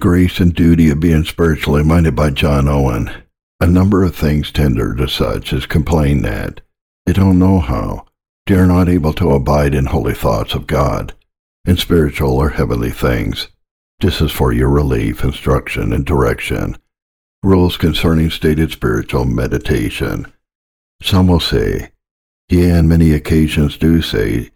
grace and duty of being spiritually minded by John Owen. A number of things tender to such as complain that they don't know how, they are not able to abide in holy thoughts of God, in spiritual or heavenly things. This is for your relief, instruction, and direction. Rules concerning stated spiritual meditation. Some will say, yea, on many occasions do say,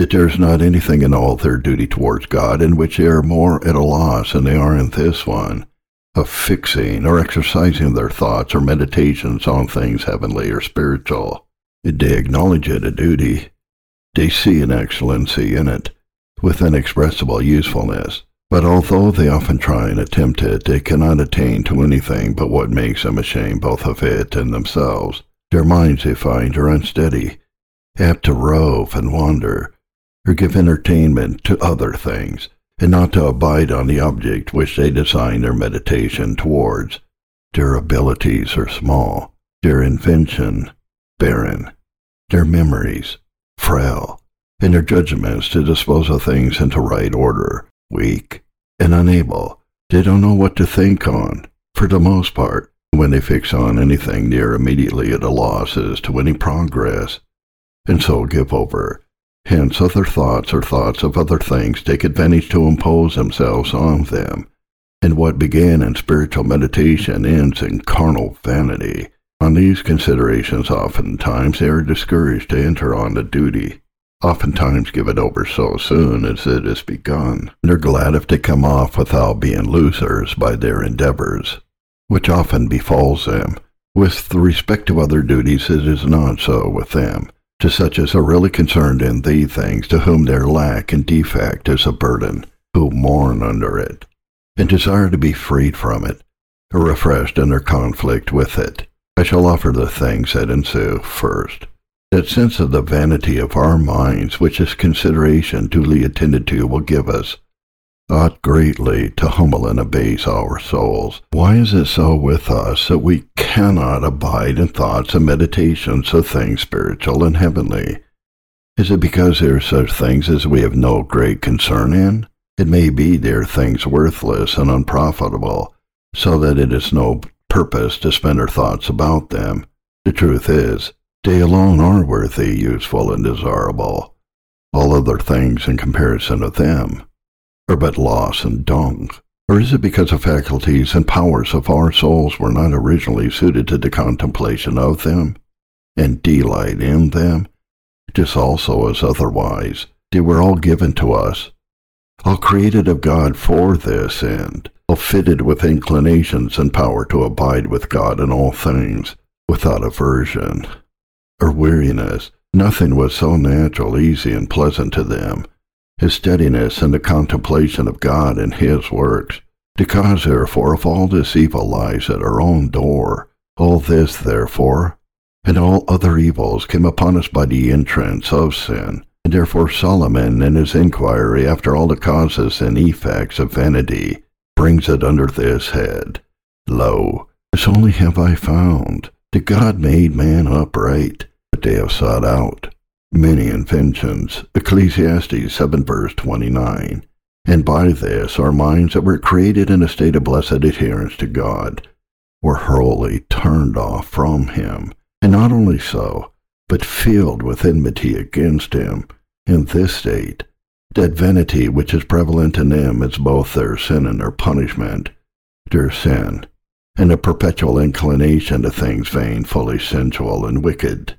that there is not anything in all their duty towards God in which they are more at a loss than they are in this one, of fixing or exercising their thoughts or meditations on things heavenly or spiritual. They acknowledge it a duty. They see an excellency in it, with inexpressible usefulness. But although they often try and attempt it, they cannot attain to anything but what makes them ashamed both of it and themselves. Their minds, they find, are unsteady, apt to rove and wander, or give entertainment to other things, and not to abide on the object which they design their meditation towards. Their abilities are small, their invention barren, their memories frail, and their judgments to dispose of things into right order weak and unable. They don't know what to think on, for the most part. When they fix on anything, they are immediately at a loss as to any progress, and so give over. Hence, other thoughts or thoughts of other things take advantage to impose themselves on them, and what began in spiritual meditation ends in carnal vanity. On these considerations, oftentimes they are discouraged to enter on the duty, oftentimes give it over so soon as it is begun. They're glad if they come off without being losers by their endeavors, which often befalls them. With respect to other duties, it is not so with them. To such as are really concerned in these things, to whom their lack and defect is a burden, who mourn under it, and desire to be freed from it, or refreshed in their conflict with it I shall offer the things that ensue first. That sense of the vanity of our minds which this consideration duly attended to will give us, ought greatly to humble and abase our souls. Why is it so with us that we cannot abide in thoughts and meditations of things spiritual and heavenly? Is it because there are such things as we have no great concern in? It may be they are things worthless and unprofitable, so that it is no purpose to spend our thoughts about them. The truth is, they alone are worthy, useful, and desirable. All other things in comparison of them are but loss and dung. Or is it because the faculties and powers of our souls were not originally suited to the contemplation of them, and delight in them? Just also as otherwise, they were all given to us, all created of God for this end, all fitted with inclinations and power to abide with God in all things, without aversion or weariness. Nothing was so natural, easy, and pleasant to them. His steadiness in the contemplation of God and His works. The Because, therefore, if all this evil lies at our own door, all this, therefore, and all other evils came upon us by the entrance of sin, and therefore Solomon, in his inquiry after all the causes and effects of vanity, brings it under this head. Lo, this only have I found, that God made man upright, but they have sought out many inventions. Ecclesiastes 7 verse 29. And by this our minds that were created in a state of blessed adherence to God were wholly turned off from him. And not only so, but filled with enmity against him. In this state, that vanity which is prevalent in them is both their sin and their punishment, their sin, and a perpetual inclination to things vain, foolish, sensual, and wicked.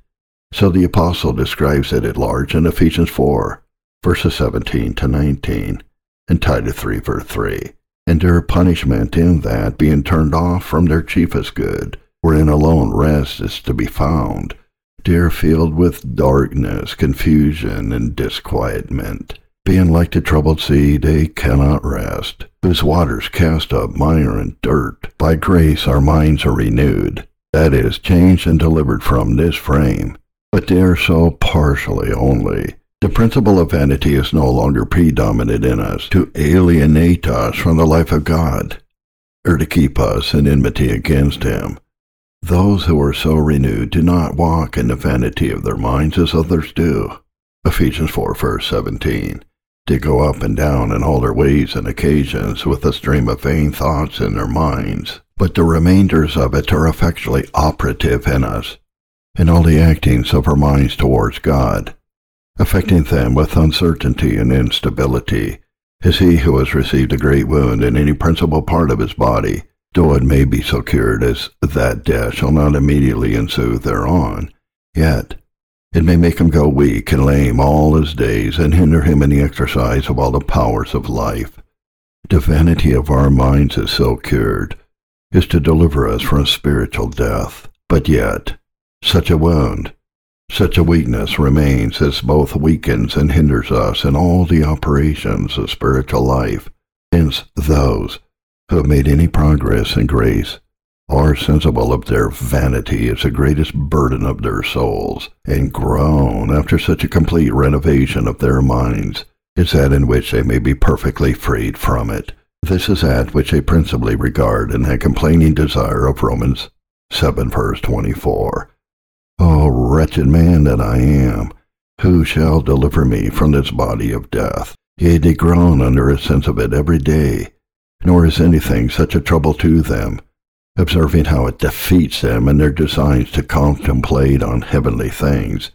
So the apostle describes it at large in Ephesians 4, verses 17 to 19, and Titus 3, verse 3. And their punishment in that being turned off from their chiefest good, wherein alone rest is to be found, they are filled with darkness, confusion, and disquietment being like the troubled sea, they cannot rest, whose waters cast up mire and dirt. By grace our minds are renewed, that is, changed and delivered from this frame. But they are so partially only. The principle of vanity is no longer predominant in us to alienate us from the life of God, or to keep us in enmity against Him. Those who are so renewed do not walk in the vanity of their minds as others do. Ephesians 4 verse 17 They go up and down in all their ways and occasions with a stream of vain thoughts in their minds, but the remainders of it are effectually operative in us, in all the actings of our minds towards God, affecting them with uncertainty and instability, is he who has received a great wound in any principal part of his body, though it may be so cured as that death shall not immediately ensue thereon, yet it may make him go weak and lame all his days, and hinder him in the exercise of all the powers of life. The vanity of our minds is so cured, is to deliver us from spiritual death. But yet, such a wound, such a weakness remains as both weakens and hinders us in all the operations of spiritual life. Hence, those who have made any progress in grace are sensible of their vanity as the greatest burden of their souls, and groan after such a complete renovation of their minds is that in which they may be perfectly freed from it. This is that which they principally regard in that complaining desire of Romans 7 verse 24. O wretched man that I am, who shall deliver me from this body of death? Yea, they groan under a sense of it every day, nor is anything such a trouble to them observing how it defeats them in their designs to contemplate on heavenly things,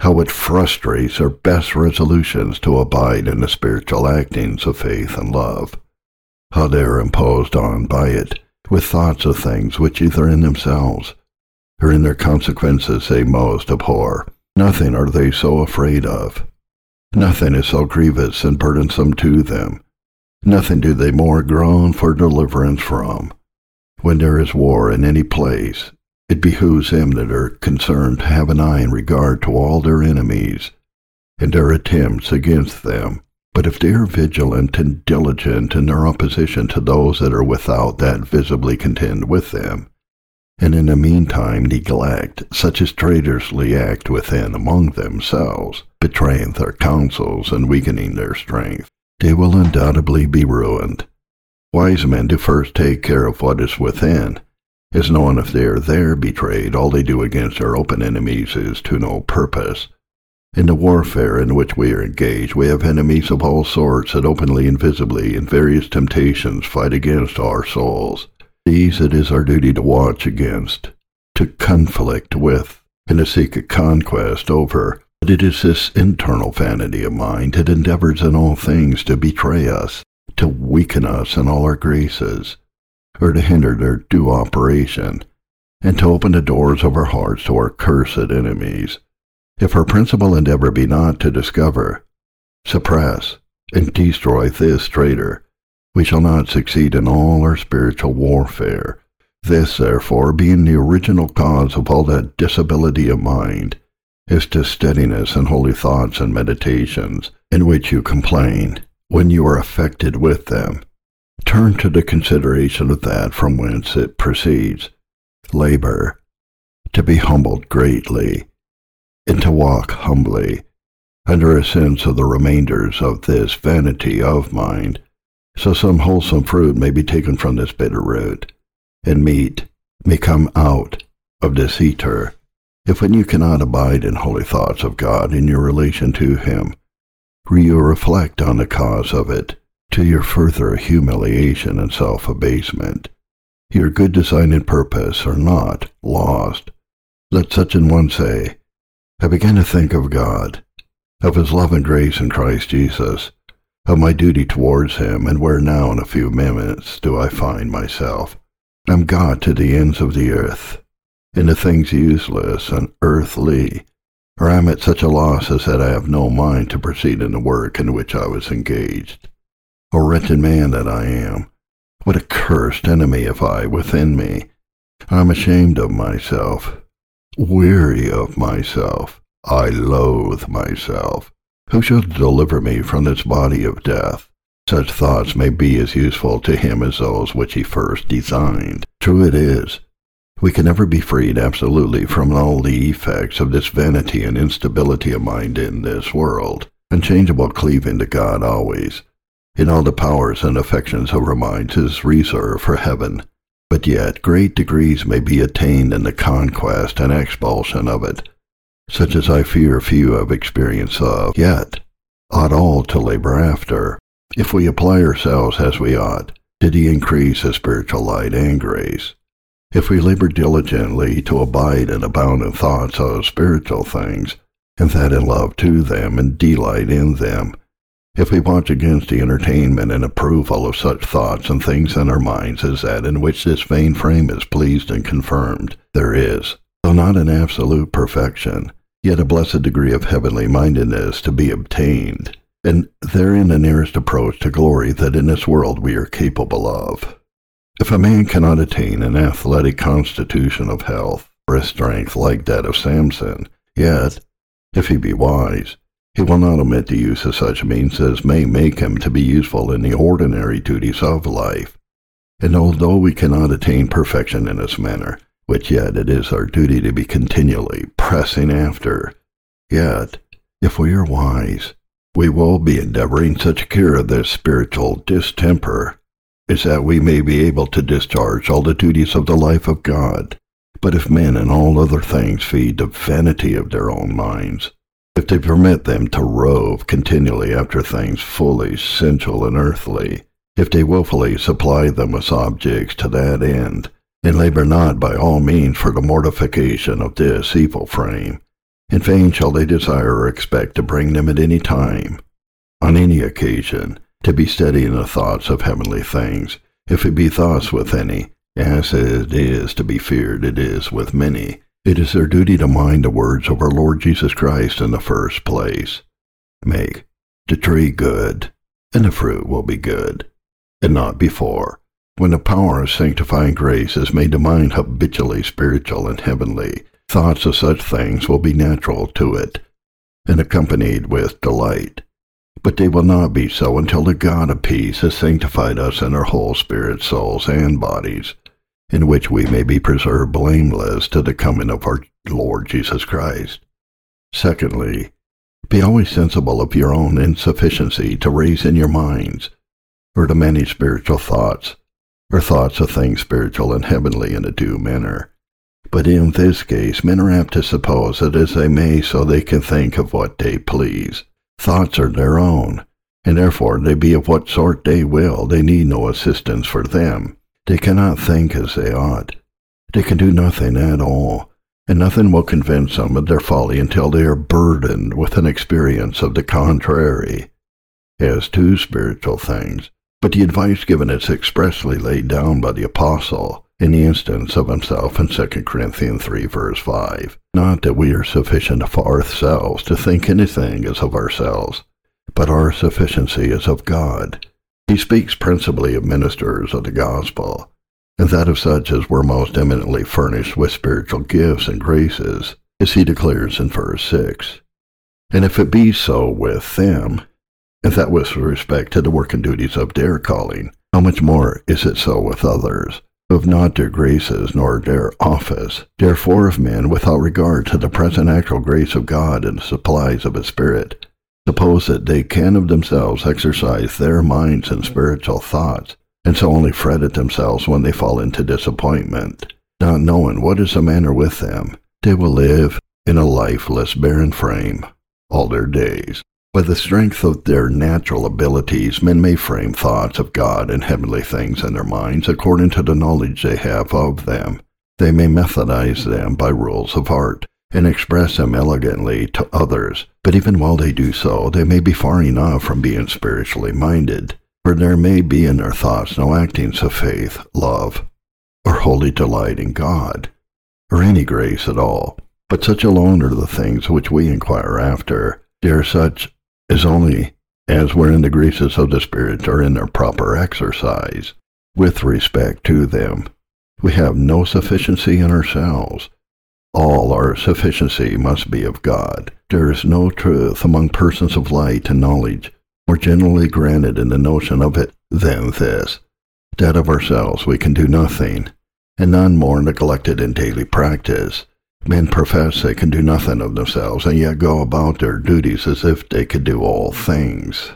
how it frustrates their best resolutions to abide in the spiritual actings of faith and love, how they are imposed on by it with thoughts of things which either in themselves or in their consequences they most abhor. Nothing are they so afraid of. Nothing is so grievous and burdensome to them. Nothing do they more groan for deliverance from when there is war in any place, it behooves them that are concerned to have an eye in regard to all their enemies and their attempts against them. But if they are vigilant and diligent in their opposition to those that are without that visibly contend with them, and in the meantime neglect such as traitorously act within among themselves, betraying their counsels and weakening their strength, they will undoubtedly be ruined Wise men do first take care of what is within, as knowing if they are there betrayed, all they do against their open enemies is to no purpose. In the warfare in which we are engaged, we have enemies of all sorts that openly and visibly in various temptations fight against our souls. These it is our duty to watch against, to conflict with, and to seek a conquest over. But it is this internal vanity of mind that endeavors in all things to betray us, to weaken us in all our graces, or to hinder their due operation, and to open the doors of our hearts to our cursed enemies. If our principal endeavor be not to discover, suppress, and destroy this traitor, we shall not succeed in all our spiritual warfare. This, therefore, being the original cause of all that disability of mind, is to steadiness in holy thoughts and meditations, in which you complain, when you are affected with them. Turn to the consideration of that from whence it proceeds. Labor, to be humbled greatly, and to walk humbly, under a sense of the remainders of this vanity of mind, so some wholesome fruit may be taken from this bitter root, and meat may come out of this eater. If when you cannot abide in holy thoughts of God in your relation to him, you reflect on the cause of it, to your further humiliation and self-abasement. Your good design and purpose are not lost. Let such an one say, I began to think of God, of his love and grace in Christ Jesus, of my duty towards him, and where now in a few minutes do I find myself? I'm God to the ends of the earth, in the things useless and earthly, or I am at such a loss as that I have no mind to proceed in the work in which I was engaged. O wretched man that I am, what a cursed enemy have I within me! I am ashamed of myself, weary of myself, I loathe myself. Who shall deliver me from this body of death? Such thoughts may be as useful to him as those which he first designed. True it is, we can never be freed absolutely from all the effects of this vanity and instability of mind in this world, unchangeable cleaving to God always. In all the powers and affections of our minds is reserved for heaven, but yet great degrees may be attained in the conquest and expulsion of it, such as I fear few have experience of. Yet ought all to labor after, if we apply ourselves as we ought, did he increase his spiritual light and grace. If we labor diligently to abide and abound in thoughts of spiritual things, and that in love to them and delight in them, if we watch against the entertainment and approval of such thoughts and things in our minds as that in which this vain frame is pleased and confirmed, there is, though not an absolute perfection, yet a blessed degree of heavenly mindedness to be obtained, and therein the nearest approach to glory that in this world we are capable of. If a man cannot attain an athletic constitution of health or a strength like that of Samson, yet, if he be wise, he will not omit the use of such means as may make him to be useful in the ordinary duties of life. And although we cannot attain perfection in this manner, which yet it is our duty to be continually pressing after, yet, if we are wise, we will be endeavoring such cure of this spiritual distemper is that we may be able to discharge all the duties of the life of God. But if men in all other things feed the vanity of their own minds, if they permit them to rove continually after things fully sensual and earthly, if they wilfully supply them with objects to that end, and labor not by all means for the mortification of this evil frame, in vain shall they desire or expect to bring them at any time, on any occasion, to be steady in the thoughts of heavenly things, if it be thus with any, as it is to be feared it is with many. It is their duty to mind the words of our Lord Jesus Christ in the first place. Make the tree good, and the fruit will be good, and not before, when the power of sanctifying grace is made the mind habitually spiritual and heavenly, thoughts of such things will be natural to it, and accompanied with delight but they will not be so until the God of peace has sanctified us in our whole spirit, souls, and bodies, in which we may be preserved blameless to the coming of our Lord Jesus Christ. Secondly, be always sensible of your own insufficiency to raise in your minds, or to many spiritual thoughts, or thoughts of things spiritual and heavenly in a due manner. But in this case, men are apt to suppose that as they may, so they can think of what they please Thoughts are their own, and therefore they be of what sort they will, they need no assistance for them. They cannot think as they ought. They can do nothing at all, and nothing will convince them of their folly until they are burdened with an experience of the contrary. As to spiritual things, but the advice given is expressly laid down by the apostle in the instance of himself in 2 Corinthians 3 verse 5. Not that we are sufficient of ourselves to think anything as of ourselves, but our sufficiency is of God. He speaks principally of ministers of the gospel, and that of such as were most eminently furnished with spiritual gifts and graces, as he declares in verse 6. And if it be so with them, and that with respect to the work and duties of their calling, how much more is it so with others? of not their graces nor their office. Therefore, if men, without regard to the present actual grace of God and the supplies of His Spirit, suppose that they can of themselves exercise their minds and spiritual thoughts, and so only fret at themselves when they fall into disappointment, not knowing what is the matter with them, they will live in a lifeless, barren frame all their days. By the strength of their natural abilities, men may frame thoughts of God and heavenly things in their minds according to the knowledge they have of them. They may methodize them by rules of art and express them elegantly to others, but even while they do so, they may be far enough from being spiritually minded, for there may be in their thoughts no actings of faith, love, or holy delight in God, or any grace at all. But such alone are the things which we inquire after. They are such is only as wherein the graces of the Spirit are in their proper exercise, with respect to them. We have no sufficiency in ourselves. All our sufficiency must be of God. There is no truth among persons of light and knowledge more generally granted in the notion of it than this, that of ourselves we can do nothing, and none more neglected in daily practice Men profess they can do nothing of themselves, and yet go about their duties as if they could do all things.